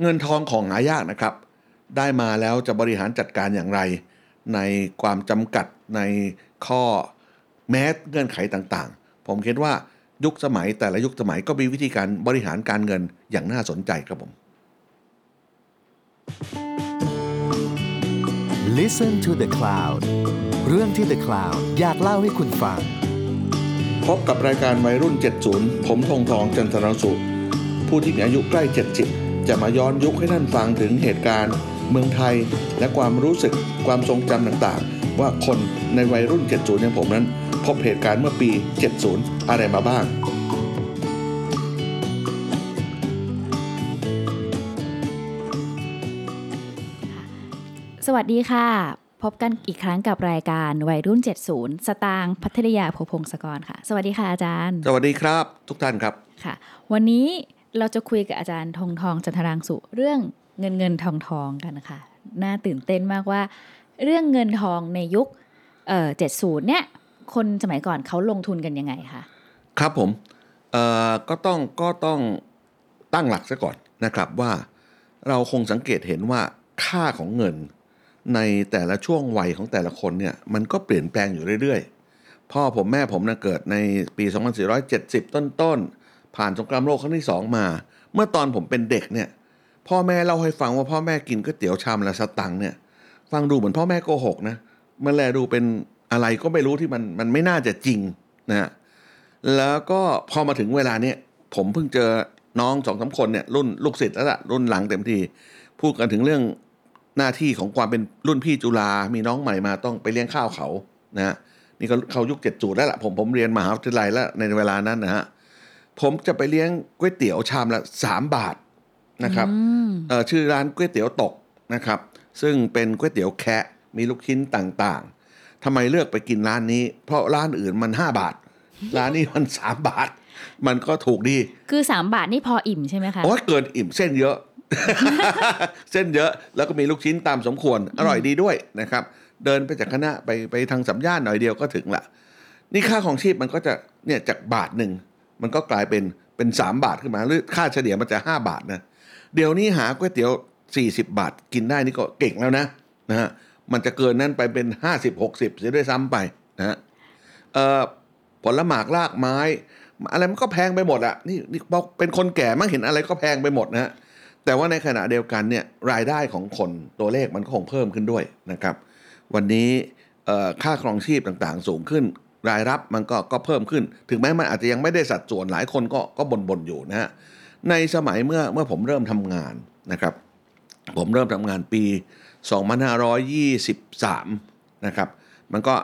เงินทองของหายากนะครับ ได้มาแล้วจะบริหารจัดการอย่างไร ในความจำกัดในข้อแม้เงื่อนไขต่างๆ ผมคิดว่ายุคสมัยแต่ละยุคสมัยก็มีวิธีการบริหารการเงินอย่างน่าสนใจครับผม Listen to the Cloud เรื่องที่ The Cloud อยากเล่าให้คุณฟัง พบกับรายการวัยรุ่น 70 ผมทงทองจันทรสุผู้ที่มีอายุใกล้ 70 จะมาย้อนยุคให้ท่านฟังถึงเหตุการณ์ เมืองไทย และความรู้สึกความทรงจำต่างๆ ว่าคนในวัยรุ่น 70 อย่างผมนั้น พบเหตุการณ์เมื่อปี 70 อะไรมาบ้าง สวัสดีค่ะ พบกันอีกครั้งกับรายการวัยรุ่น 70 สตางค์พัทรยาโพพงศกรค่ะ สวัสดีค่ะอาจารย์ สวัสดีครับ ทุกท่านครับค่ะ วันนี้ เราจะคุยกับอาจารย์ทองทองจันทรังสุเรื่องเงินเงินทองทองกันนะคะน่าตื่นเต้นมากว่า เรื่องเงินทองในยุคเอ่อ70เนี่ยคนสมัยก่อนเขาลงทุนกันยังไงคะครับผมเออก็ต้องก็ต้องตั้งหลักซะก่อนนะครับว่าเราคงสังเกตเห็นว่าค่าของเงินในแต่ละช่วงวัยของแต่ละคนเนี่ยมันก็เปลี่ยนแปลงอยู่เรื่อยๆ พ่อผมแม่ผมนะเกิดในปี 2470 ต้นๆ ผ่านสงครามโลกครั้งที่สองมา เมื่อตอนผมเป็นเด็กเนี่ย พ่อแม่เล่าให้ฟังว่าพ่อแม่กินก๋วยเตี๋ยวชามละสตังค์เนี่ย ฟังดูเหมือนพ่อแม่โกหกนะมันแลดูเป็นอะไรก็ไม่รู้ที่มันมันไม่น่าจะจริงนะฮะแล้วก็พอมาถึงเวลาเนี้ยผมเพิ่งเจอน้องสองสาคนเนี่ยรุ่นลูกศิษย์แล้วล่ะรุ่นหลังเต็มทีพูดกันถึงเรื่องหน้าที่ของความเป็นรุ่นพี่จุฬามีน้องใหม่มาต้องไปเลี้ยงข้าวเขานะฮะนี่ก็เขายุคเจ็ดจูดแล้วล่ะผมผมเรียนมหาวิทยาลัยแล้วในเวลานั้นนะฮะ ผมจะไปเลี้ยงก๋วยเตี๋ยวชามละสามบาทนะครับเอ่อชื่อร้านก๋วยเตี๋ยวตกนะครับ ซึ่งเป็นก๋วยเตี๋ยวแคะมีลูกชิ้นต่างๆทำไมเลือกไปกินร้านนี้ เพราะร้านอื่นมันห้าบาท ร้านนี้มันสามบาท มันก็ถูกดี คือ 3 บาทนี่พออิ่มใช่ไหมคะโอ้ยเกินอิ่มเส้นเยอะ เส้นเยอะแล้วก็มีลูกชิ้นตามสมควรอร่อยดีด้วยนะครับ เดินไปจากคณะไปไปทางสัมย่านหน่อยเดียวก็ถึงละนี่ค่าของชีพมันก็จะเนี่ยจากบาทหนึ่ง มันก็กลายเป็นเป็นสามบาทขึ้นมาหรือค่าเฉลี่ยมันจะห้าบาทนะเดี๋ยวนี้หาก๋วยเตี๋ยวสี่สิบาทกินได้นี่ก็เก่งแล้วนะนะฮะมันจะเกินนั้นไปเป็นห้าสิบหกสิบเสียด้วยซ้ำไปนะฮะผลหมากรากไม้ อะไรมันก็แพงไปหมดอะนี่นี่เป็นคนแก่มั่งเห็นอะไรก็แพงไปหมดนะฮะแต่ว่าในขณะเดียวกันเนี่ยรายได้ของคนตัวเลขมันก็คงเพิ่มขึ้นด้วยนะครับ วันนี้ค่าครองชีพต่างๆ สูงขึ้น รายรับมันก็ก็เพิ่มขึ้น ถึงแม้มันอาจจะยังไม่ได้สัดส่วนหลายคนก็ก็บ่นๆอยู่นะฮะในสมัยเมื่อเมื่อผมเริ่มทำงานนะครับ ผมเริ่มทำงานปี 2523 นะครับ มันก็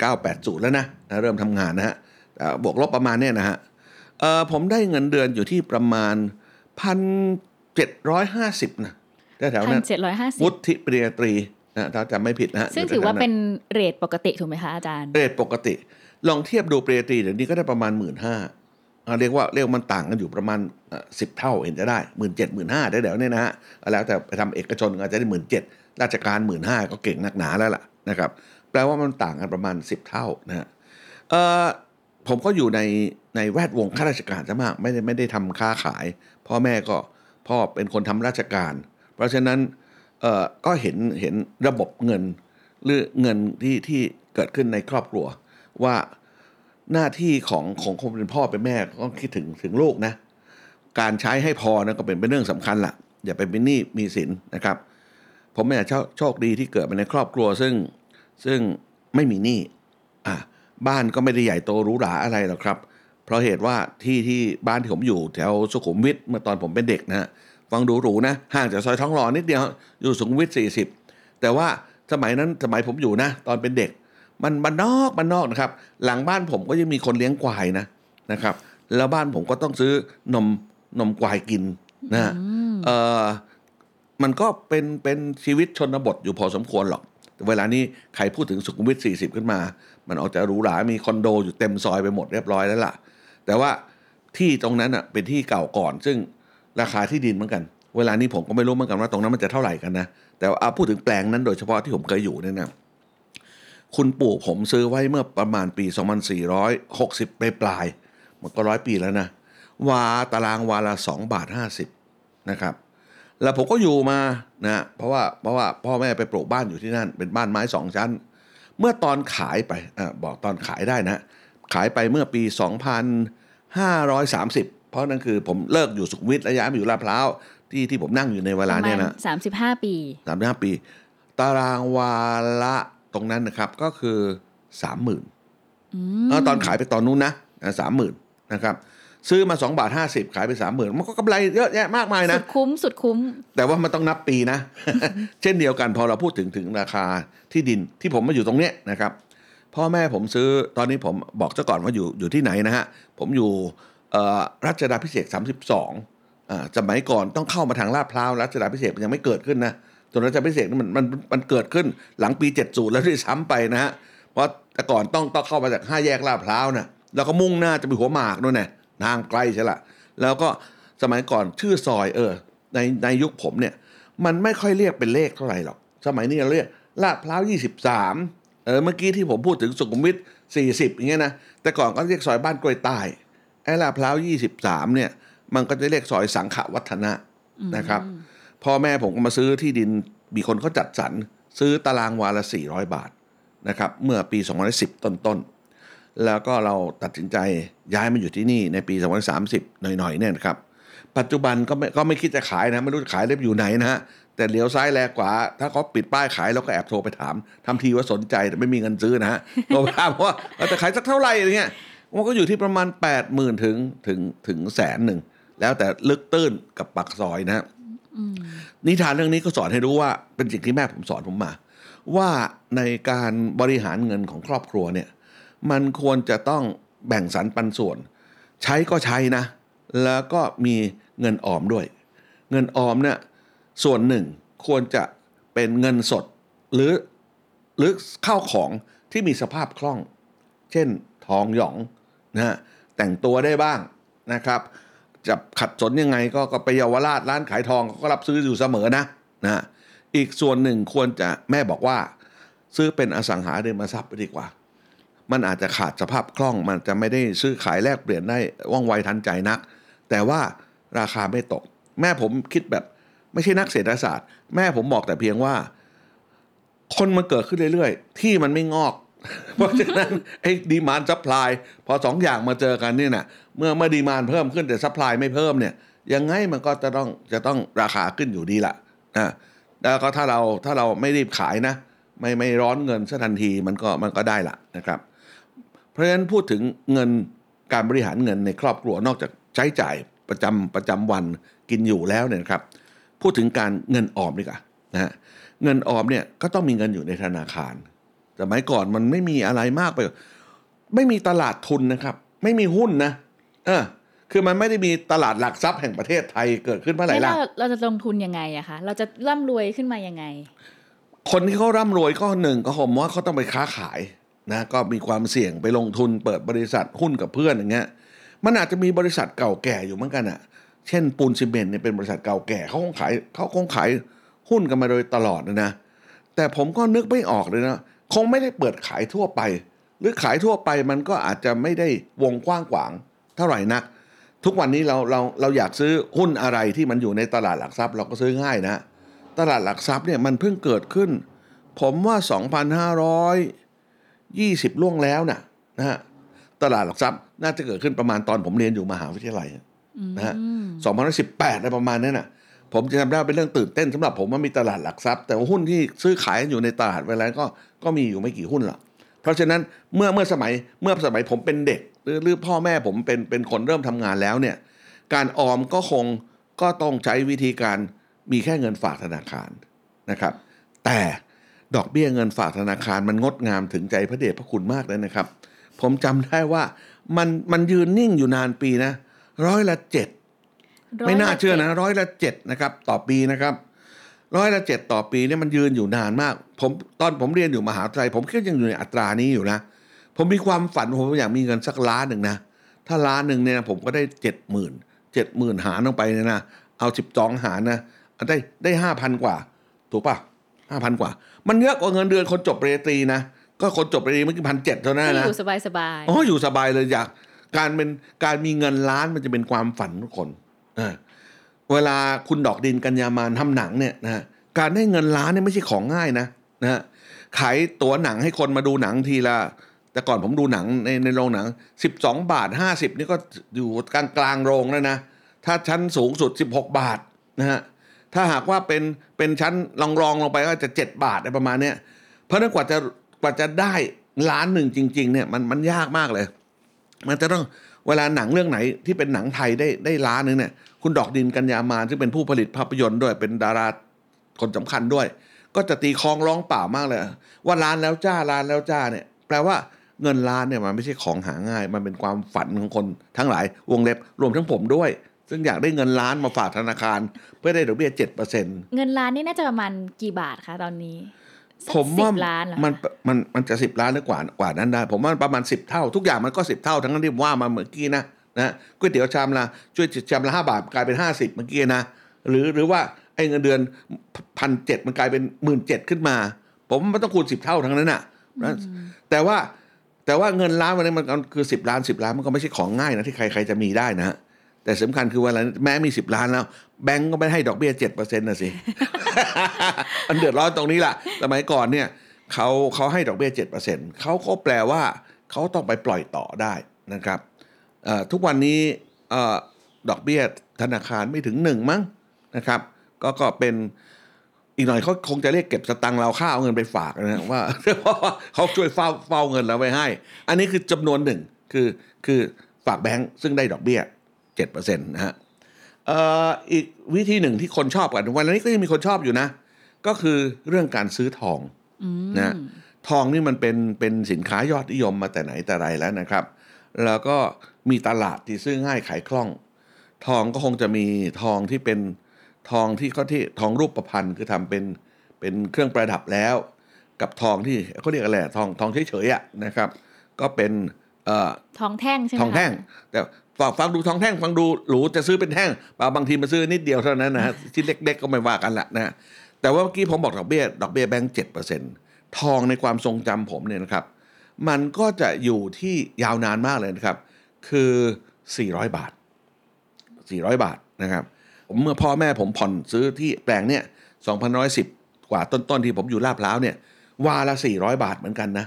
1980 แล้วนะนะเริ่มทำงานนะฮะแต่บวกลบประมาณเนี้ยนะฮะเออผมได้เงินเดือนอยู่ที่ประมาณ 1,750 นะแถวๆพันั้นนเจ็ดร้อยห้าสิวุบฒิปริญญาตรีนะถ้าจำไม่ผิดนะฮะซึ่งยู่ถือว่าแถๆเป็นเรทปกติถูกไหมคะอาจารย์ เรทปกติ ลองเทียบดูเปรตรีเดี๋ยวนี้ก็ได้ประมาณ1 5ื่นห้าเรียกว่าเรียกว่ามันต่างกันอยู่ประมาณสิบเท่าเห็นจะได้หมื่นเจ็ดหมื่นห้าได้เดี๋ยวนี้นะฮะแล้วแต่ไปทำเอกชนอาจจะได้หมื่นเจ็ดราชการหมื่นห้าก็เก่งนักหนาแล้วล่ะนะครับ แปลว่ามันต่างกันประมาณสิบเท่านะฮะผมก็อยู่ในในแวดวงข้าราชการซะมากไม่ได้ไม่ได้ทำค้าขาย พ่อแม่ก็พ่อเป็นคนทำราชการ เพราะฉะนั้นก็เห็นเห็นระบบเงินหรือเงินที่ที่เกิดขึ้นในครอบครัว ว่าหน้าที่ของของคนเป็นพ่อเป็นแม่ก็ต้องคิดถึงถึงลูกนะ การใช้ให้พอนะก็เป็นเป็นเรื่องสำคัญละอย่าไปเป็นหนี้มีสินนะครับ ผมเนี่ยโชคโชคดีที่เกิดมาในครอบครัวซึ่งซึ่งไม่มีหนี้อะบ้านก็ไม่ได้ใหญ่โตหรูหราอะไรหรอกครับ เพราะเหตุว่าที่ที่บ้านที่ผมอยู่แถวสุขุมวิทเมื่อตอนผมเป็นเด็กนะฮะฟังดูหรูนะห่างจากซอยท้องหล่อนิดเดียวอยู่สุขุมวิท40 แต่ว่าสมัยนั้นสมัยผมอยู่นะ ตอนเป็นเด็ก มันบ้านนอกบ้านนอกนะครับ หลังบ้านผมก็ยังมีคนเลี้ยงควายนะนะครับ แล้วบ้านผมก็ต้องซื้อนมนมควายกินนะฮะเออมันก็เป็นเป็นชีวิตชนบทอยู่พอสมควรหรอกแต่เวลานี้ใครพูดถึงสุขุมวิท 40 ขึ้นมา มันออกจะหรูหรา มีคอนโดอยู่เต็มซอยไปหมดเรียบร้อยแล้วล่ะ แต่ว่าที่ตรงนั้นอะเป็นที่เก่าก่อน ซึ่งราคาที่ดินเหมือนกัน เวลานี้ผมก็ไม่รู้เหมือนกันว่าตรงนั้นมันจะเท่าไหร่กันนะ แต่ว่าเอาพูดถึงแปลงนั้นโดยเฉพาะที่ผมเคยอยู่เนี่ยนะ คุณปู่ผมซื้อไว้เมื่อประมาณปี 2460ไปปลายๆมันก็ร้อยปีแล้วนะ วาตารางวาละ2บาท50 นะครับ แล้วผมก็อยู่มานะเพราะว่าเพราะว่าพ่อแม่ไปปลูกบ้านอยู่ที่นั่น เป็นบ้านไม้สองชั้น เมื่อตอนขายไปอะบอกตอนขายได้นะ ขายไปเมื่อปี 2530 เพราะนั่นคือผมเลิกอยู่สุขุมวิทแล้วย้ายมาอยู่ลาดพร้าวที่ที่ผมนั่งอยู่ในเวลาเนี้ยนะสามสิบห้าปีสามห้าปี ตารางวาละ ตรงนั้นนะครับก็คือสามหมื่นตอนขายไปตอนนู้นนะสามหมื่นนะครับซื้อมา2บาท50 ขายไป 3 0,000 มันก็กำไรเยอะแยะมากมายสุนะดคุ้มสุดคุ้ม แต่ว่ามันต้องนับปีนะ เช่นเดียวกันพอเราพูดถึงถึงราคาที่ดินที่ผมมาอยู่ตรงเนี้ยนะครับ พ่อแม่ผมซื้อตอนนี้ผมบอกเจ้าก่อนว่าอยู่อยู่ที่ไหนนะฮะ ผมอยู่เอ่อรัชดาพิเศษก32อ่าสมัยก่อนต้องเข้ามาทางลาดพร้าวรัชดาพิเศษกมันยังไม่เกิดขึ้นนะ ส่วนรัชดาพิเศษกนี่มันมันมันเกิดขึ้นหลังปี 70 แล้วด้วยซ้ำไปนะฮะเพราะแต่ก่อนต้องต้องเข้ามาจากห้าแยกลาดพร้าวนะแล้วก็มุ่งหน้าจะไปหัวหมากนู่นน่ะทางไกลใช่ละแล้วก็สมัยก่อนชื่อซอยเออในในยุคผมเนี่ย มันไม่ค่อยเรียกเป็นเลขเท่าไหร่หรอก สมัยนี้เราเรียกลาดพร้าว23เออเมื่อกี้ที่ผมพูดถึงสุขุมวิท40อย่างเงี้ยนะแต่ก่อนก็เรียกซอยบ้านกล้วยใต้ไอ้ลาดพร้าว23เนี่ย มันก็จะเรียกซอยสังขวัฒนะนะครับ พ่อแม่ผมก็มาซื้อที่ดินมีคนเขาจัดสรรซื้อตารางวาละ 400 บาทนะครับเมื่อปี 2010 ต้นๆ แล้วก็เราตัดสินใจย้ายมาอยู่ที่นี่ในปี 2030 หน่อยๆเนี่ยนะครับ ปัจจุบันก็ไม่ก็ไม่คิดจะขายนะ ไม่รู้จะขายได้อยู่ไหนนะฮะแต่เลี้ยวซ้ายแลกว่า ถ้าเขาปิดป้ายขายเราก็แอบโทรไปถามทำทีว่าสนใจแต่ไม่มีเงินซื้อนะฮะโทรไปถามว่าเราจะขายสักเท่าไหร่อะไรเงี้ยมันก็อยู่ที่ประมาณ 8 0 0 0 0 ถึงถึงถึงแสนหนึ่งแล้วแต่ลึกตื้นกับปักซอยนะฮะ นิทานเรื่องนี้ก็สอนให้รู้ว่าเป็นสิ่งที่แม่ผมสอนผมมา ว่าในการบริหารเงินของครอบครัวเนี่ย มันควรจะต้องแบ่งสรรปันส่วน ใช้ก็ใช้นะ แล้วก็มีเงินออมด้วย เงินออมเนี่ยส่วนหนึ่งควรจะเป็นเงินสดหรือหรือข้าวของที่มีสภาพคล่อง เช่นทองหยองนะฮะแต่งตัวได้บ้างนะครับ จะขัดสนยังไงก็ก็ไปเยาวราชร้านขายทองเขาก็รับซื้ออยู่เสมอนะนะอีกส่วนหนึ่งควรจะแม่บอกว่า ซื้อเป็นอสังหาริมทรัพย์ดีกว่า มันอาจจะขาดสภาพคล่องมันจะไม่ได้ซื้อขายแลกเปลี่ยนได้ว่องไวทันใจนัก แต่ว่าราคาไม่ตก แม่ผมคิดแบบไม่ใช่นักเศรษฐศาสตร์ แม่ผมบอกแต่เพียงว่า คนมันเกิดขึ้นเรื่อยๆ ที่มันไม่งอก เพราะฉะนั้นไอ้ demand supply พอสองอย่างมาเจอกันเนี่ยนะเมื่อเมื่อ demand เพิ่มขึ้นแต่ supply ไม่เพิ่มเนี่ยยังไงมันก็จะต้องจะต้องราคาขึ้นอยู่ดีละนะแล้วก็ถ้าเราถ้าเราไม่รีบขายนะ ไม่ไม่ร้อนเงินซะทันทีมันก็มันก็ได้ละนะครับ เพราะฉะนั้นพูดถึงเงินการบริหารเงินในครอบครัวนอกจากใช้จ่ายประจำประจำวันกินอยู่แล้วเนี่ยครับ พูดถึงการเงินออมดีกว่านะฮะเงินออมเนี่ยก็ต้องมีเงินอยู่ในธนาคาร สมัยก่อนมันไม่มีอะไรมากไป ไม่มีตลาดทุนนะครับ ไม่มีหุ้นนะ เออ คือมันไม่ได้มีตลาดหลักทรัพย์แห่งประเทศไทยเกิดขึ้นเมื่อไหร่แล้วล่ะเราเราจะลงทุนยังไงอะคะเราจะร่ำรวยขึ้นมายังไง คนที่เขาร่ำรวยก็หนึ่งก็ผมว่าเขาต้องไปค้าขายนะก็มีความเสี่ยงไปลงทุนเปิดบริษัทหุ้นกับเพื่อนอย่างเงี้ย มันอาจจะมีบริษัทเก่าแก่อยู่เหมือนกันอะเช่นปูนซีเมนต์เนี่ยเป็นบริษัทเก่าแก่เขาคงขายเขาคงขายหุ้นกันมาโดยตลอดนะนะแต่ผมก็นึกไม่ออกเลยนะ คงไม่ได้เปิดขายทั่วไป หรือขายทั่วไปมันก็อาจจะไม่ได้วงกว้างขวางเท่าไหร่นัก ทุกวันนี้เราเราเราอยากซื้อหุ้นอะไรที่มันอยู่ในตลาดหลักทรัพย์เราก็ซื้อง่ายนะ ตลาดหลักทรัพย์เนี่ยมันเพิ่งเกิดขึ้น ผมว่า 2,520 ล่วงแล้วน่ะนะฮะตลาดหลักทรัพย์น่าจะเกิดขึ้นประมาณตอนผมเรียนอยู่มหาวิทยาลัยนะฮะ2018อะไรประมาณนั้นน่ะ ผมจะจำได้เป็นเรื่องตื่นเต้นสำหรับผมว่ามีตลาดหลักทรัพย์ แต่ว่าหุ้นที่ซื้อขายอยู่ในตลาดเวลาก็ก็มีอยู่ไม่กี่หุ้นหรอกเพราะฉะนั้นเมื่อเมื่อสมัยเมื่อสมัยผมเป็นเด็ก หรือหรือพ่อแม่ผมเป็นเป็นคนเริ่มทำงานแล้วเนี่ยการออมก็คงก็ต้องใช้วิธีการมีแค่เงินฝากธนาคารนะครับ แต่ดอกเบี้ยเงินฝากธนาคารมันงดงามถึงใจพระเดชพระคุณมากเลยนะครับ ผมจำได้ว่ามันมันยืนนิ่งอยู่นานปีนะร้อยละเจ็ด ไม่น่าเชื่อนะร้อยละเจ็ดนะครับ ต่อปีนะครับร้อยละเจ็ดต่อปีเนี่ยมันยืนอยู่นานมาก ผมตอนผมเรียนอยู่มหาวิทยาลัยผมก็ยังอยู่ในอัตรานี้อยู่นะ ผมมีความฝันผมอยากมีเงินสักล้านหนึ่งนะถ้าล้านหนึ่งเนี่ยผมก็ได้เจ็ดหมื่นเจ็ดหมื่นหารลงไปเนี่ยนะเอาสิบสองหารนะได้ได้ห้าพันกว่า ถูกปะห้าพันกว่า มันเยอะกว่าเงินเดือนคนจบปริญญาตรีนะก็คนจบปริญญาตรีมันกี่พันเจ็ดเท่านั้นก็อนะยู่สบายสบายอ๋ออยู่สบายเลยอยากการเป็นการมีเงินล้านมันจะเป็นความฝันทุกคน เออเวลาคุณดอกดินกัญญามานทำหนังเนี่ยนะการได้เงินล้านเนี่ยไม่ใช่ของง่ายนะนะฮะขายตั๋วหนังให้คนมาดูหนังทีละแต่ก่อนผมดูหนังในในโรงหนัง 12 บาท 50 นี่ก็อยู่กลางกลางโรงแล้วนะ ถ้าชั้นสูงสุด 16 บาทนะฮะถ้าหากว่าเป็นเป็นชั้นรองรองลงไปก็จะ 7 บาทอะไรประมาณเนี้ยเพราะฉะนั้นกว่าจะกว่าจะได้ล้านหนึ่งจริง ๆ เนี่ยมันมันยากมากเลย มันจะต้องเวลาหนังเรื่องไหนที่เป็นหนังไทยได้ได้ล้านนึงเนี่ยคุณดอกดินกัญญามาซึ่งเป็นผู้ผลิตภาพยนตร์ด้วยเป็นดาราคนสำคัญด้วย ก็จะตีคองร้องเปล่ามากเลย ว่าล้านแล้วจ้าล้านแล้วจ้าเนี่ยแปลว่าเงินล้านเนี่ยมันไม่ใช่ของหาง่าย มันเป็นความฝันของคนทั้งหลายวงเล็บรวมทั้งผมด้วย ซึ่งอยากได้เงินล้านมาฝากธนาคาร เพื่อได้ดอกเบี้ยเจ็ดเปอร์เซ็นต์เงินล้านนี่น่าจะประมาณกี่บาทคะตอนนี้ ผมว่าสิบล้านเหรอคะมันมันมันจะสิบล้านหรือกว่ากว่านั้นได้ ผมว่าประมาณสิบเท่า ทุกอย่างมันก็สิบเท่า ทั้งนั้นที่ว่ามาเมื่อกี้นะนะก๋วยเตี๋ยวชามละช่วยชามละห้าบาทกลายเป็นห้าสิบเมื่อกี้นะหรือหรือว่าไอ้เงินเดือนพันเจ็ดมันกลายเป็นหมื่นเจ็ดขึ้นมา ผมว่ามันต้องคูณสิบเท่าทั้งนั้นน่ะนะแต่ว่าแต่ว่าเงินล้านวันนี้มันคือสิบล้านสิบล้านมันก็ไม่ใช่ของง่ายนะที่ใครใครจะมีได้นะฮะ แต่สำคัญคือว่าแม้มีสิบล้านแล้ว แบงก์ก็ไม่ให้ดอกเบี้ยเจ็ดเปอร์เซ็นต์นะสิ มันเดือดร้อนตรงนี้ล่ะ สมัยก่อนเนี่ยเขาเขาให้ดอกเบี้ยเจ็ดเปอร์เซ็นต์เขาก็แปลว่าเขาต้องไปปล่อยต่อได้นะครับทุกวันนี้ดอกเบี้ยธนาคารไม่ถึงหนึ่งมั้งนะครับ ก็ก็เป็นอีกหน่อยเขาคงจะเรียกเก็บสตังค์เราค่าเอาเงินไปฝากนะว่าเพราะว่าเขาช่วยเฝ้าเฝ้าเงินเราไว้ให้ อันนี้คือจำนวนหนึ่งคือคือฝากแบงก์ซึ่งได้ดอกเบี้ย เจ็ดเปอร์เซ็นต์นะฮะเอ่ออีกวิธีหนึ่งที่คนชอบกันวันนี้ก็ยังมีคนชอบอยู่นะ ก็คือเรื่องการซื้อทองนะทองนี่มันเป็นเป็นสินค้ายอดนิยมมาแต่ไหนแต่ไรแล้วนะครับ แล้วก็มีตลาดที่ซื้อง่ายขายคล่อง ทองก็คงจะมีทองที่เป็นทองที่เขาที่ทองรูปประพันธ์คือทำเป็นเป็นเครื่องประดับแล้ว กับทองที่เขาเรียกอะไรอะทองทองเฉยๆอะนะครับ ก็เป็นเอ่อทองแท่งใช่ไหมทองแท่งคะแต่ ฟังฟังดูทองแท่งฟังดูหรูจะซื้อเป็นแท่งบางทีมาซื้อนิดเดียวเท่านั้นนะฮะชิ้นเล็ก ๆ ก็ไม่ว่ากันละนะแต่ว่าเมื่อกี้ผมบอกดอกเบี้ยดอกเบี้ยแบงก์เจ็ดเปอร์เซ็นทองในความทรงจำผมเนี่ยนะครับ มันก็จะอยู่ที่ยาวนานมากเลยนะครับ คือ 400 บาท 400 บาทนะครับผมเมื่อพ่อแม่ผมผ่อนซื้อที่แปลงเนี่ย2,110 กว่าต้นๆที่ผมอยู่ลาดพร้าวเนี่ยวาละ 400 บาทเหมือนกันนะ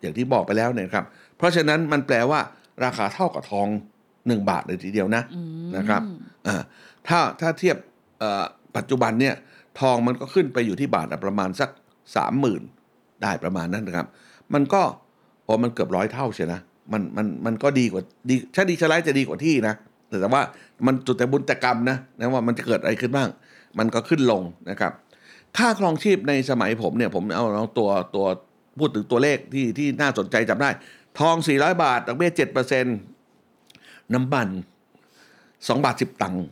อย่างที่บอกไปแล้วเนี่ยครับ เพราะฉะนั้นมันแปลว่าราคาเท่ากับทอง 1 บาทเลยทีเดียวนะนะครับอ่าถ้าถ้าเทียบเอ่อปัจจุบันเนี่ยทองมันก็ขึ้นไปอยู่ที่บาทละประมาณสัก30,000ได้ประมาณนั้นนะครับ มันก็โอ้มันเกือบร้อยเท่าเชียวนะมันมันมันก็ดีกว่าดีถ้าดีชะไลจะดีกว่าที่นะแต่แต่ว่ามันจุดแต่บุญแต่กรรมนะนะว่ามันจะเกิดอะไรขึ้นบ้าง มันก็ขึ้นลงนะครับ ค่าครองชีพในสมัยผมเนี่ยผมเอาเอาตัวตัวพูดถึงตัวเลขที่ที่น่าสนใจจำได้ ทอง 400 บาทดอกเบี้ย7% น้ำมัน2บาท10ตังค์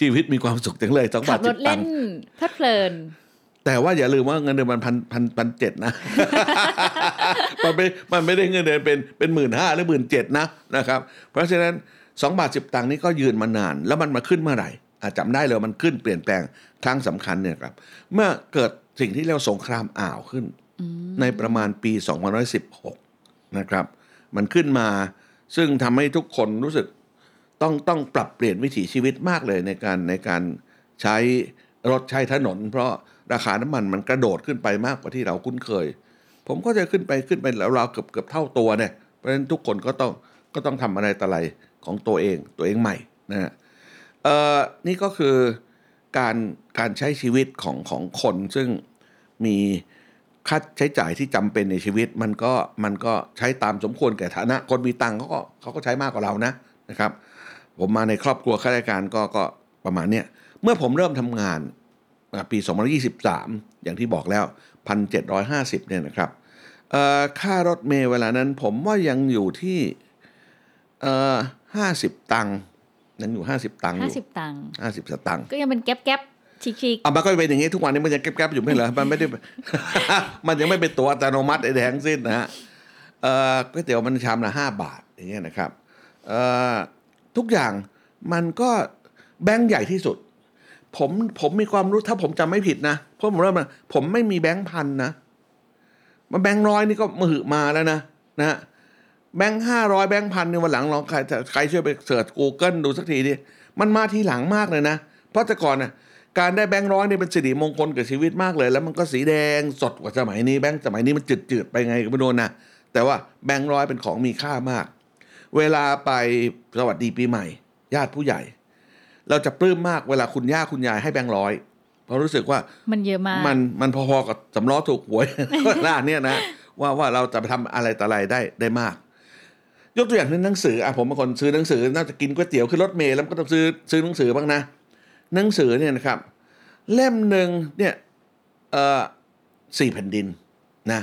ชีวิตมีความสุขจังเลย2ขับาบทรถ10ตัเล่งนค์เพลิดเพลิน แต่ว่าอย่าลืมว่าเงินเดือนมันพันพันพันเจ็ดนะมันไม่มันไม่ได้เงินเดือนเป็นเป็นหมื่นห้าหรือหมื่นเจ็ดนะนะครับ เพราะฉะนั้นสองบาทสิบตังค์นี้ก็ยืนมานาน แล้วมันมาขึ้นเมื่อไหร่อาจำได้เลยมันขึ้นเปลี่ยนแปลงครั้งสำคัญเนี่ยครับ เมื่อเกิดสิ่งที่เรียกว่าสงครามอ่าวขึ้น ในประมาณปี 2516 นะครับ มันขึ้นมา ซึ่งทำให้ทุกคนรู้สึกต้องต้องปรับเปลี่ยนวิถีชีวิตมากเลยในการในการใช้รถใช้ถนน เพราะราคาน้ำมันมันกระโดดขึ้นไปมากกว่าที่เราคุ้นเคย ผมก็จะขึ้นไปขึ้นไปแล้วเราเกือบเกือบเท่าตัวเนี่ยเพราะฉะนั้นทุกคนก็ต้องก็ต้องทำอะไรต่ออะไรของตัวเองตัวเองใหม่นะฮะเอ่อนี่ก็คือการการใช้ชีวิตของของคนซึ่งมี ค่าใช้จ่ายที่จำเป็นในชีวิต มันก็มันก็ใช้ตามสมควรแก่ฐานะ คนมีตังค์เขาก็เขาก็ใช้มากกว่าเรานะนะครับ ผมมาในครอบครัวข้าราชการก็ก็ประมาณเนี้ยเมื่อผมเริ่มทำงานอ่าปี 2023 อย่างที่บอกแล้ว 1,750เนี่ยนะครับเอ่อค่ารถเมล์เวลานั้นผมว่ายังอยู่ที่เอ่อ50ตังค์ยังอยู่50ตังค์อห้ายู่สิบตังค์50สตังค์ก็ยังเป็นแก๊บแก๊บ ชิคชิคอะมันก็เป็นอย่างนี้ทุกวันนี้มันยังแก๊บๆอยู่ไม่เหรอมันไม่ได้ มันยังไม่เป็นตัวอัตโนมัติใดๆทั้งสิ้นนะฮะเอ่อก๋วยเตี๋ยวมันชามละห้าบาทอย่างเงี้ยนะครับเอ่อทุกอย่างมันก็แบงค์ใหญ่ที่สุด ผมผมมีความรู้ถ้าผมจำไม่ผิดนะเพราะผมเริ่มมาผมไม่มีแบงค์พันนะมาแบงค์ร้อยนี่ก็มือมาแล้วนะนะฮะแบงค์ห้าร้อยแบงค์พันเนี่ยวันหลังลองใครใครช่วยไปเสิร์ช Google ดูสักทีดิมันมาทีหลังมากเลยนะ เพราะแต่ก่อนน่ะ การได้แบงค์ร้อยเนี่ยเป็นสิริมงคลกับชีวิตมากเลย แล้วมันก็สีแดงสดกว่าสมัยนี้แบงค์สมัยนี้มันจืดๆไปไงก็ไม่รู้นะแต่ว่าแบงค์ร้อยเป็นของมีค่ามาก เวลาไปสวัสดีปีใหม่ ญาติผู้ใหญ่ เราจะปลื้มมากเวลาคุณย่าคุณยายให้แบงค์ร้อยเพราะรู้สึกว่ามันเยอะมากมันมันพอๆกับสำล้อถูกหวยร้านเนี่ยนะว่าว่าเราจะไปทำอะไรต่ออะไรได้ได้มาก ยกตัวอย่างหนึงหนังสืออะผมเป็นคนซื้อหนังสือน่าจะกินก๋วยเตี๋ยวขึ้นรถเมล์แล้วก็ต้องซื้อซื้อหนังสือบ้างนะ หนังสือเนี่ยนะครับ เล่มหนึ่งเนี่ยเอ่อสี่แผ่นดินนะ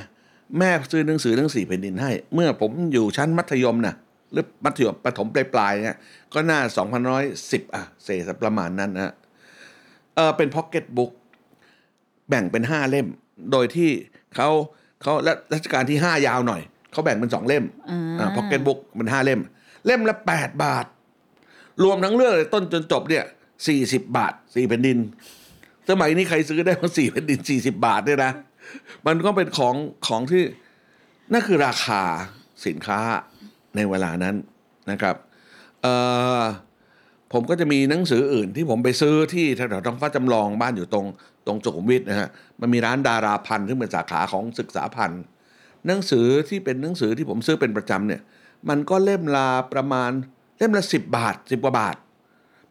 แม่ซื้อหนังสือทั้งสี่แผ่นดินให้ เมื่อผมอยู่ชั้นมัธยมนะหรือมัธยมประถมปลายๆเนี่ยก็น่าสองพันห้าร้อยสิบอะเศษประมาณนั้นนะเออเป็นพ็อกเก็ตบุ๊กแบ่งเป็นห้าเล่ม โดยที่เขาเขาและรัชกาลที่ห้ายาวหน่อย เขาแบ่งเป็นสองเล่มอ่าพ็อกเก็ตบุ๊กมันห้าเล่ม เล่มละแปดบาท รวมทั้งเรื่องเลยต้นจนจบเนี่ย สี่สิบบาทสี่แผ่นดินสมัยนี้ใครซื้อได้มาสี่แผ่นดินสี่สิบบาทเนี่ยนะ มันก็เป็นของของที่นั่นคือราคาสินค้าในเวลานั้นนะครับผมก็จะมีหนังสืออื่นที่ผมไปซื้อที่แถวๆท้องฟ้าจำลองบ้านอยู่ตรงตรงสุขุมวิทนะฮะมันมีร้านดาราพันธ์ซึ่งเป็นสาขาของศึกษาพันธ์หนังสือที่เป็นหนังสือที่ผมซื้อเป็นประจำเนี่ย มันก็เล่มละประมาณเล่มละสิบบาทสิบกว่าบาท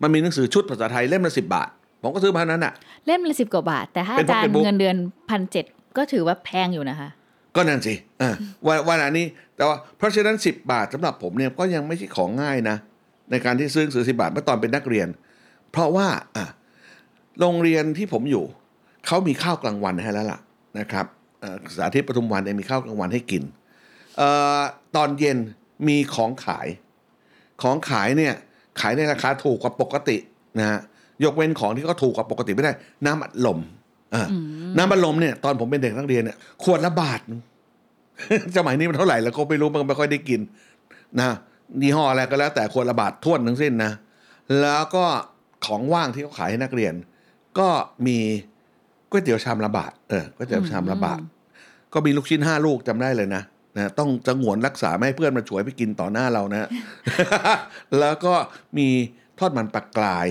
มันมีหนังสือชุดภาษาไทยเล่มละสิบบาท ผมก็ซื้อพันนั้นอะ เล่มละสิบกว่าบาท แต่ถ้าเป็อานจารย์ pocketbook เงินเดือนพันเจ็ดก็ถือว่าแพงอยู่นะคะ ก็นั่นสิอ่าวันวันอันนี้แต่ว่าเพราะฉะนั้นสิบบาทสำหรับผมเนี่ยก็ยังไม่ใช่ของง่ายนะ ในการที่ซื้อหนังสือสิบาทเมื่อตอนเป็นนักเรียน เพราะว่าอะโรงเรียนที่ผมอยู่เขามีข้าวกลางวันให้แล้วล่ะนะครับเอ่อสาธิตปทุมวันเองมีข้าวกลางวันให้กินเอ่อตอนเย็นมีของขาย ของขายเนี่ย ขายในราคาถูกกว่าปกตินะฮะยกเว้นของที่เขาถูกกว่าปกติไม่ได้ น้ำอัดลมอ่าน้ำอัดลมเนี่ยตอนผมเป็นเด็กนักเรียนเนี่ยขวดละบาทหนึ่งสมัยนี้มันเท่าไหร่แล้วก็ไม่รู้มันไม่ค่อยได้กิน นะยี่ห้ออะไรก็แล้ว แต่ขวดละบาทท้วนทั้งสิ้นนะแล้วก็ของว่างที่เขาขายให้นักเรียน ก็มีก๋วยเตี๋ยวชามละบาทเออก๋วยเตี๋ยวชามละบาทก็มีลูกชิ้นห้าลูกจำได้เลยนะ นะต้องจะงวนรักษาไม่ให้เพื่อนมาฉวยไปกินต่อหน้าเรานะ แล้วก็มีทอดมันปลากราย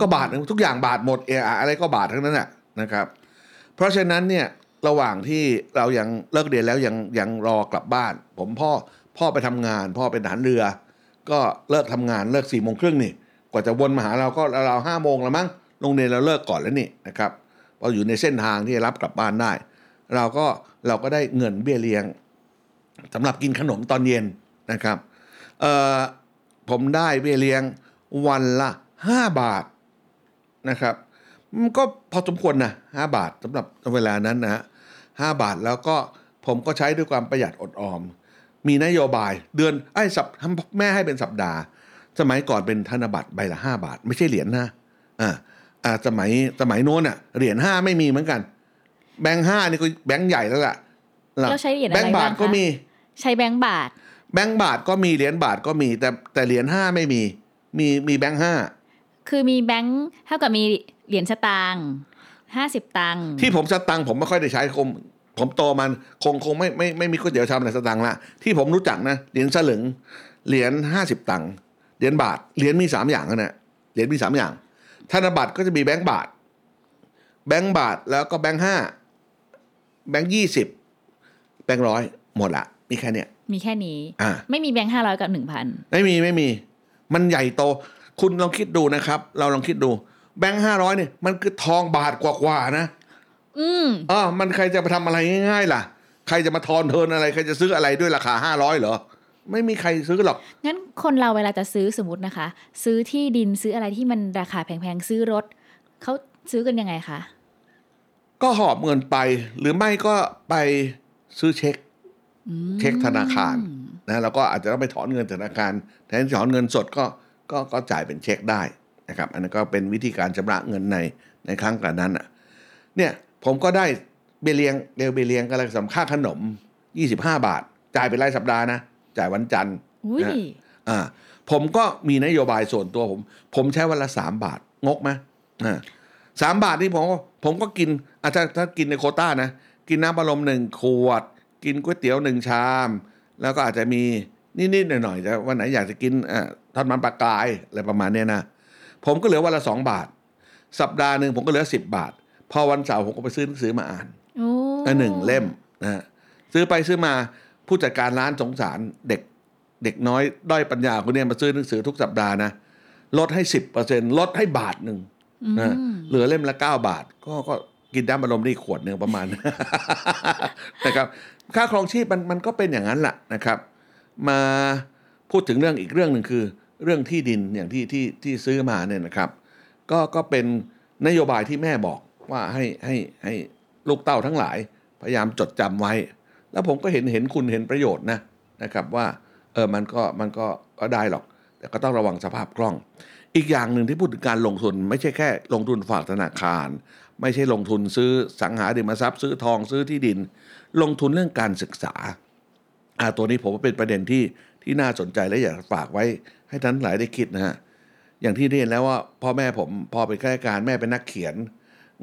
ก็บาทหนึ่งทุกอย่างบาทหมดเอออะไรก็บาททั้งนั้นแหละนะครับ เพราะฉะนั้นเนี่ยระหว่างที่เรายังเลิกเรียนแล้วยังยังรอกลับบ้าน ผมพ่อพ่อไปทำงาน พ่อเป็นทหารเรือ ก็เลิกทำงานเลิกสี่โมงครึ่งนี่กว่าจะวนมาหาเราก็เราห้าโมงแล้วมั้งโรงเรียนเราเลิกก่อนแล้วนี่นะครับพออยู่ในเส้นทางที่จะรับกลับบ้านได้ เราก็เราก็ได้เงินเบี้ยเลี้ยง สำหรับกินขนมตอนเย็นนะครับผมได้เบี้ยเลี้ยงวันละห้าบาทนะครับก็พอสมควรนะห้าบาทสำหรับเวลานั้นนะฮะห้าบาทแล้วก็ผมก็ใช้ด้วยความประหยัดอดออม มีนโยบายเดือนไอ้สัปแม่ให้เป็นสัปดาห์ สมัยก่อนเป็นธนบัตรใบละห้าบาท ไม่ใช่เหรียญนะอ่าอ่าสมัยสมัยโน้นอะเหรียญห้าไม่มีเหมือนกัน แบงค์ห้านี่ก็แบงค์ใหญ่แล้วล่ะ เราใช้เหรียญอะไรแบงค์บาทบ้างคะก็มี ใช้แบงก์บาท แบงค์บาทก็มีเหรียญบาทก็มี แต่แต่เหรียญห้าไม่มี มีมีแบงค์ห้าคือมีแบงค์เท่ากับมีเหรียญสตางค์ห้าสิบตังค์ที่ผมสตังค์ผมไม่ค่อยได้ใช้คงผมโตมันคงคงไม่ไม่ไม่มีก๋วยเตี๋ยวชามอะไรสตังค์ละที่ผมรู้จักนะเหรียญสลึงเหรียญห้าสิบตังค์เหรียญบาทเหรียญมีสามอย่างนะเนี่ยเหรียญมีสามอย่าง ธนบัตรก็จะมีแบงค์บาท แบงค์บาทแล้วก็แบงค์ห้าแบงค์ยี่สิบ แบงค์ร้อยหมดละมีแค่เนี้ยมีแค่นี้ อ่า ไม่มีแบงค์ห้าร้อยกับหนึ่งพันไม่มีไม่มี มันใหญ่โต คุณลองคิดดูนะครับ เราลองคิดดู แบงค์ห้าร้อยเนี่ยมันคือทองบาทกว่าๆนะ อืมอ๋อมันใครจะไปทำอะไรง่ายๆล่ะ ใครจะมาทอนเทินอะไร ใครจะซื้ออะไรด้วยราคาห้าร้อยเหรอ ไม่มีใครซื้อหรอก งั้นคนเราเวลาจะซื้อสมมตินะคะ ซื้อที่ดินซื้ออะไรที่มันราคาแพงๆซื้อรถเขาซื้อกันยังไงคะก็หอบเงินไปหรือไม่ก็ไป ซื้อเช็ค เช็คธนาคารนะแล้วก็อาจจะต้องไปถอนเงินธนาคารแทนที่ถอนเงินสดก็ก็ก็จ่ายเป็นเช็คได้นะครับ อันนั้นก็เป็นวิธีการชำระเงินในในครั้งกระนั้นอะเนี่ยผมก็ได้เบยเลียงเรวเบยเลียงก็เลยสำค่าขนม 25 บาท จ่ายเป็นรายสัปดาห์นะ จ่ายวันจันทร์อุ้ยนะอ่าผมก็มีนโยบายส่วนตัวผม ผมใช้วันละสามบาท งกไหมอ่าสามบาทนี่ผมก็ผมก็กินอาจจะถ้ากินในโควต้านะ กินน้ำบัลลมหนึ่งขวด กินก๋วยเตี๋ยวหนึ่งชาม แล้วก็อาจจะมีนิดๆหน่อยๆแต่วันไหนอยากจะกินอ่าทอดมันปลากรายอะไรประมาณเนี้ยนะ ผมก็เหลือวันละสองบาท สัปดาห์หนึ่งผมก็เหลือสิบบาท พอวันเสาร์ผมก็ไปซื้อหนังสือมาอ่านโอ้อันหนึ่งเล่มนะฮะซื้อไปซื้อมาผู้จัดการร้านสงสารเด็กเด็กน้อยด้อยปัญญาคนเนี้ยมาซื้อหนังสือทุกสัปดาห์นะลดให้สิบเปอร์เซ็นลดให้บาทหนึ่งนะเหลือเล่มละเก้าบาท ก็ก็ กินน้ำอารมณ์ได้ขวดหนึ่งประมาณ นะครับ ค่าครองชีพมันมันก็เป็นอย่างนั้นแหละนะครับ มาพูดถึงเรื่องอีกเรื่องหนึ่งคือ เรื่องที่ดินอย่างที่ที่ที่ซื้อมาเนี่ยนะครับ ก็ก็เป็นนโยบายที่แม่บอกว่าให้ให้ให้ลูกเต้าทั้งหลาย พยายามจดจำไว้ แล้วผมก็เห็นเห็นคุณเห็นประโยชน์นะนะครับว่าเออมันก็มันก็ก็ได้หรอก แต่ก็ต้องระวังสภาพคล่อง อีกอย่างหนึ่งที่พูดถึงการลงทุน ไม่ใช่แค่ลงทุนฝากธนาคารไม่ใช่ลงทุนซื้อสังหาริมทรัพย์ ซื้อทองซื้อที่ดิน ลงทุนเรื่องการศึกษาอ่าตัวนี้ผมว่าเป็นประเด็นที่ที่น่าสนใจและอยากฝากไว้ให้ท่านหลายได้คิดนะฮะอย่างที่เรียนแล้วว่าพ่อแม่ผมพ่อเป็นข้าราชการแม่เป็นนักเขียน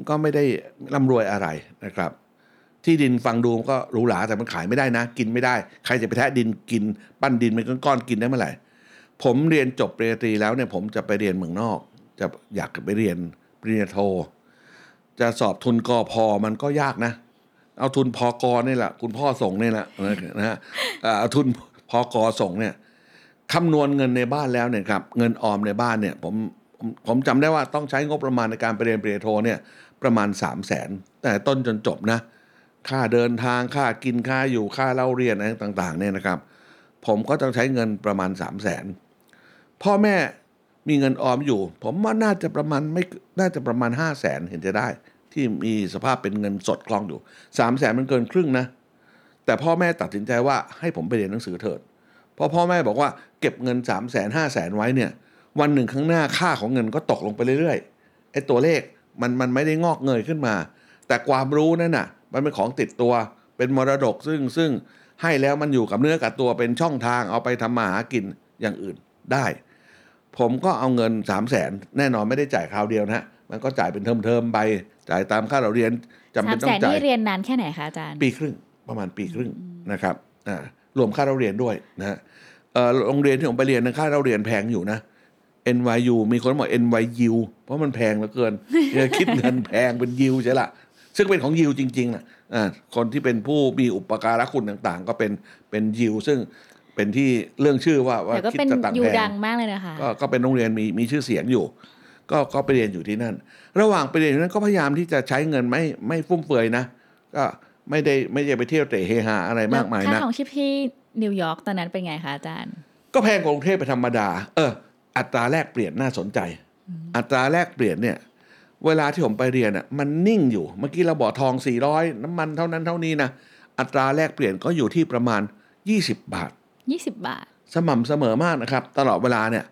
ก็ไม่ได้ร่ำรวยอะไรนะครับ ที่ดินฟังดูก็หรูหราแต่มันขายไม่ได้นะ กินไม่ได้ ใครจะไปแทะดินกิน ปั้นดินเป็นก้อนๆกินได้เมื่อไหร่ผมเรียนจบปริญญาตรีแล้วเนี่ยผมจะไปเรียนเมืองนอก จะอยากไปเรียนปริญญาโท จะสอบทุนกอพอมันก็ยากนะ เอาทุนพอกอนี่แหละคุณพ่อส่งนี่แหละนะฮะเอาทุนพอกอส่งเนี่ยคำนวณเงินในบ้านแล้วเนี่ยครับเงินออมในบ้านเนี่ยผมผมผมจำได้ว่าต้องใช้งบประมาณในการไปเรียนปริญญาโทเนี่ยประมาณ 3 0 0แสนแต่ต้นจนจบนะ ค่าเดินทางค่ากินค่าอยู่ค่าเล่าเรียนอะไรต่างๆเนี่ยนะครับ ผมก็ต้องใช้เงินประมาณ 3 0 0แสนพ่อแม่ มีเงินออมอยู่ ผมว่าน่าจะประมาณไม่น่าจะประมาณ 5 0 0แสนเห็นจะได้ ที่มีสภาพเป็นเงินสดคล่องอยู่ 3 0 0แสนมันเกินครึ่งนะ แต่พ่อแม่ตัดสินใจว่าให้ผมไปเรียนหนังสือเถิดเพราะพ่อแม่บอกว่าเก็บเงิน 3 0 0แสนห้าแสนไว้เนี่ยวันหนึ่งข้างหน้าค่าของเงินก็ตกลงไปเรื่อยๆไอ้ตัวเลขมันมันไม่ได้งอกเงยขึ้นมา แต่ความรู้นั่นน่ะ มันเป็นของติดตัวเป็นมรดกซึ่งซึ่งให้แล้วมันอยู่กับเนื้อกับตัวเป็นช่องทางเอาไปทำมาหากินอย่างอื่นได้ ผมก็เอาเงิน3 0 0แสนแน่นอนไม่ได้จ่ายคราวเดียวนะฮะมันก็จ่ายเป็นเทอมๆไป จ่ายตามค่าเราเรียนจำสาเป็มนต้แสอนงจ่ายนี่เรียนนานแค่ไหนคะอาจารย์ ปีครึ่งประมาณปีครึ่งนะครับอ่ารวมค่าเราเรียนด้วยนะฮะเอ่อโรงเรียนที่ผมไปเรียนนะค่าเราเรียนแพงอยู่นะ NYU มีคนบอก NYU เพราะมันแพงเหลือเกินเนี่ยคิดเงินแพงเป็นยิวใช่ละซึ่งเป็นของยิวจริงๆนะอ่าคนที่เป็นผู้มีอุปการะคุณต่างๆ ก็เป็นเป็นยิวซึ่ง เป็นที่เรื่องชื่อว่าว่าแต่ก็คิดเป็นจะต่างยูแพดังงมากเลยนะคะ ก็ก็เป็นโรงเรียนมีมีชื่อเสียงอยู่ ก็ก็ไปเรียนอยู่ที่นั่น ระหว่างไปเรียนอยู่นั้นก็พยายามที่จะใช้เงินไม่ไม่ฟุ่มเฟือยนะก็ไม่ได้ไม่ได้ไปเที่ยวเตะเฮฮาอะไรมากมายแล้วนะค่าของชีพที่นิวยอร์กตอนนั้นเป็นไงคะอาจารย์ ก็แพงกว่ากรุงเทพไปธรรมดา เออ อัตราแลกเปลี่ยนน่าสนใจ อัตราแลกเปลี่ยนเนี่ย เวลาที่ผมไปเรียนอะ มันนิ่งอยู่ เมื่อกี้เราบอกทอง 400 น้ำมันเท่านั้นเท่านี้นะ อัตราแลกเปลี่ยนก็อยู่ที่ประมาณ 20 บาท 20 บาท สม่ำเสมอมากนะครับ ตลอดเวลาเนี่ย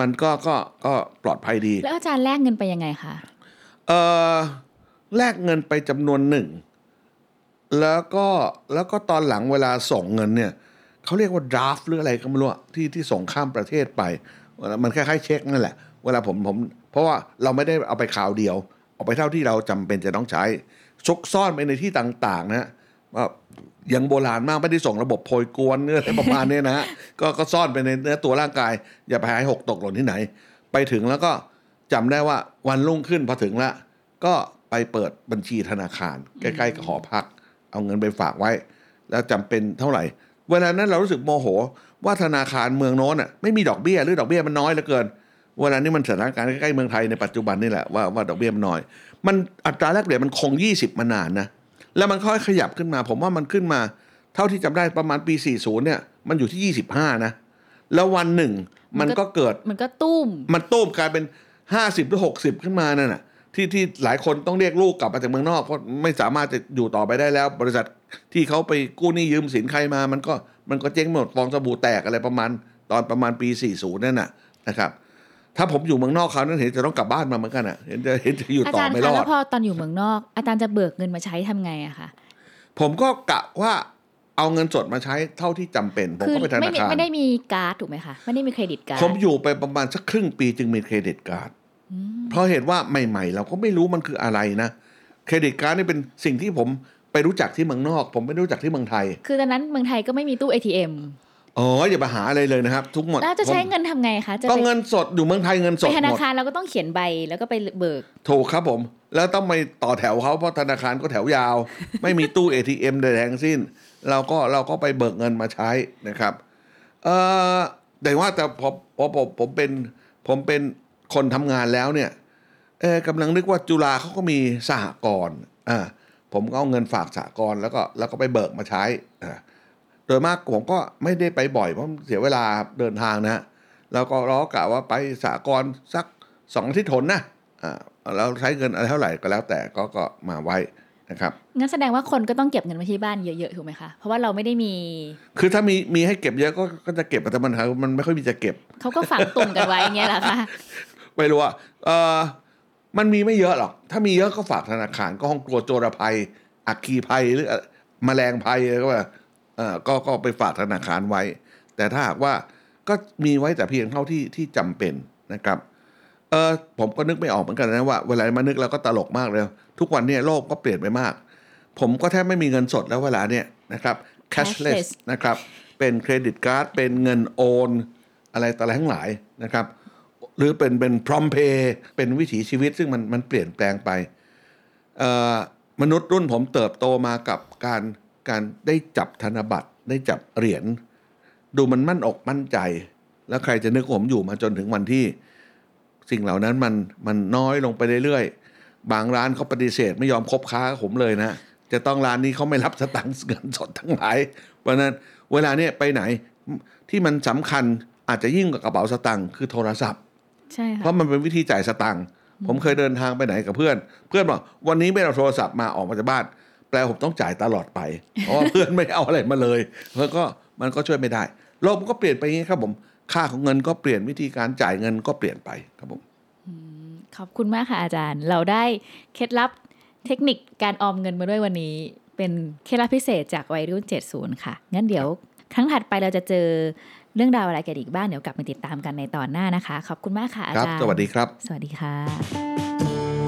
มันก็ก็ก็ปลอดภัยดี แล้วอาจารย์แลกเงินไปยังไงคะเออแลกเงินไปจำนวนหนึ่ง แล้วก็แล้วก็ตอนหลังเวลาส่งเงินเนี่ยเขาเรียกว่าดราฟหรืออะไรก็ไม่รู้อะที่ที่ส่งข้ามประเทศไป มันคล้ายๆเช็คนั่นแหละ เวลาผมผม เพราะว่าเราไม่ได้เอาไปข่าวเดียว เอาไปเท่าที่เราจำเป็นจะต้องใช้ซุกซ่อนไปในที่ต่าง ๆ นะฮะว่า ยังโบราณมากไม่ได้ส่งระบบโพยกวนเนื้ออะไรประมาณเนี้ยนะฮะก็ก็ซ่อนไปในเนื้อตัวร่างกาย อย่าไปหายหกตกหล่นที่ไหน ไปถึงแล้วก็จำได้ว่าวันรุ่งขึ้นพอถึงละก็ไปเปิดบัญชีธนาคาร ใกล้ๆกับหอพัก เอาเงินไปฝากไว้ แล้วจำเป็นเท่าไหร่ เวลานั้นเรารู้สึกโมโห ว่าธนาคารเมืองโน้นอะไม่มีดอกเบี้ยหรือดอกเบี้ยมันน้อยเหลือเกินเวลานี้มันสถานการณ์ใกล้ๆเมืองไทยในปัจจุบันนี่แหละว่าว่าดอกเบี้ยมันน้อย มันอัตราแลกเปลี่ยนมันคง 20 มานานนะ แล้วมันค่อยขยับขึ้นมา ผมว่ามันขึ้นมา เท่าที่จำได้ประมาณปี 40 เนี่ย มันอยู่ที่ 25 นะ แล้ววันหนึ่งมันก็เกิดมันก็ตุ้ม มันตุ้มกลายเป็นห้าสิบหรือหกสิบขึ้นมานั่นน่ะที่ที่หลายคนต้องเรียกลูกกลับมาจากเมืองนอกเพราะไม่สามารถจะอยู่ต่อไปได้แล้ว บริษัทที่เขาไปกู้หนี้ยืมสินใครมา มันก็มันก็เจ๊งหมดฟองสบู่แตกอะไรประมาณ ตอนประมาณปี 40 นั่นน่ะนะครับ ถ้าผมอยู่เมืองนอกเขาวนั้นเห็นจะต้องกลับบ้านมาเหมือนกันอะเห็นจะเห็นจะอยู่อาต่อจารย์ไม่คะรอแล้ดวพอตอนอยู่เมืองนอก อาจารย์จะเบิกเงินมาใช้ทำไงอะคะผมก็กะว่าเอาเงินสดมาใช้เท่าที่จำเป็น ผมคืก็ไปธไม่นามีคารไม่ได้มีการ์ดถูกไหมคะไม่ได้มีเครดิตการ์ดผมอยู่ไปประมาณสักครึ่งปีจึงมีเครดิตการ์ดเพราะเหตุว่าใหม่ๆ เราก็ไม่รู้มันคืออะไรนะเครดิตการ์ดนี่เป็นสิ่งที่ผมไปรู้จักที่เมืองนอก ผมไม่รู้จักที่เมืองไทย คือตอนนั้นเมืองไทยก็ไม่มีตู้ ATM อ๋ออย่าไปหาอะไรเลยนะครับ ทุกหมดแล้วจะใช้ผมเงินทำไงคะจะก็ไปเงินสดอยู่เมืองไทยเงินสไปดธนาหมดคารเราก็ต้องเขียนใบแล้วก็ไปเบิกถูกครับผม แล้วต้องไปต่อแถวเขาเพราะธนาคารก็แถวยาว ไม่มีตู้ ATM ใดๆทั้งสิ้น เราก็เราก็ไปเบิกเงินมาใช้นะครับเออแต่ว่าแต่พอพอผมผมเป็นผมเป็นคนทำงานแล้วเนี่ยเออกำลังนึกว่าจุฬาเขาก็มีสหกรณ์อ่าผมก็เอาเงินฝากสหกรณ์แล้วก็แล้วก็ไปเบิกมาใช้อ่าโดยมากผมก็ไม่ได้ไปบ่อยเพราะเสียเวลาเดินทางนะฮะแล้วก็เราก็กะว่าไปสหกรณ์สักสองอาทิตย์หนนะอ่าเราใช้เงินอะไรเท่าไหร่ก็แล้วแต่ก็ก็มาไว้นะครับงั้นแสดงว่าคนก็ต้องเก็บเงินไว้ที่บ้านเยอะๆถูกไหมคะเพราะว่าเราไม่ได้มี คือถ้ามีมีให้เก็บเยอะก็ก็จะเก็บแต่มันมันไม่ค่อยมีจะเก็บเขาก็ฝังตุ่มกันไว้อย่างเงี้ยเหรอคะไม่รู้ว่าเออมันมีไม่เยอะหรอก ถ้ามีเยอะก็ฝากธนาคารก็ห้องกลัวโจรภัย อัคคีภัยหรือแมลงภัยอะไรก็ว่าเออก็ก็ไปฝากธนาคารไว้ แต่ถ้าหากว่าก็มีไว้แต่เพียงเท่าที่ที่จำเป็นนะครับเออผมก็นึกไม่ออกเหมือนกันนะว่าเวลามานึกแล้วก็ตลกมากเลย ทุกวันเนี่ยโลกก็เปลี่ยนไปมาก ผมก็แทบไม่มีเงินสดแล้วเวลาเนี่ยนะครับ cashless Cashless นะครับ เป็นเครดิตการ์ด เป็นเงินโอน อะไรต่ออะไรทั้งหลายนะครับ หรือเป็นเป็นพร้อมเพย์เป็นวิถีชีวิตซึ่งมันมันเปลี่ยนแปลงไปเอ่อมนุษย์รุ่นผมเติบโตมากับการ การได้จับธนบัตรได้จับเหรียญดูมันมั่นอกมั่นใจ แล้วใครจะนึกว่าผมอยู่มาจนถึงวันที่ สิ่งเหล่านั้นมันมันน้อยลงไปเรื่อยๆ บางร้านเขาปฏิเสธไม่ยอมคบค้ากับผมเลยนะ จะต้องร้านนี้เขาไม่รับสตังค์เงินสดทั้งหลาย เพราะฉะนั้นเวลาเนี้ยไปไหนที่มันสำคัญอาจจะยิ่งกว่ากระเป๋าสตังค์คือโทรศัพท์ใช่เพค่ะราะมันเป็นวิธีจ่ายสตังค์ผมเคยเดินทางไปไหนกับเพื่อน เพื่อนบอกวันนี้ไม่เอาโทรศัพท์มาออกมาจากบ้าน แปลผมต้องจ่ายตลอดไปเพราะว่าเพื่อนไม่เอาอะไรมาเลยแล้วก็มันก็ช่วยไม่ได้โลกมันก็เปลี่ยนไปอย่างนี้ครับผมค่าของเงินก็เปลี่ยนวิธีการจ่ายเงินก็เปลี่ยนไปครับผมขอบคุณมากค่ะอาจารย์ เราได้เคล็ดลับเทคนิคการออมเงินมาด้วยวันนี้ เป็นเคล็ดลับพิเศษจากวัยรุ่น 70 ค่ะ งั้นเดี๋ยว ครั้งถัดไปเราจะเจอเรื่องราวอะไรกันอีกบ้างเดี๋ยวกลับมาติดตามกันในตอนหน้านะคะ ขอบคุณมากค่ะอาครับจารย์สวัสดีครับ สวัสดีค่ะ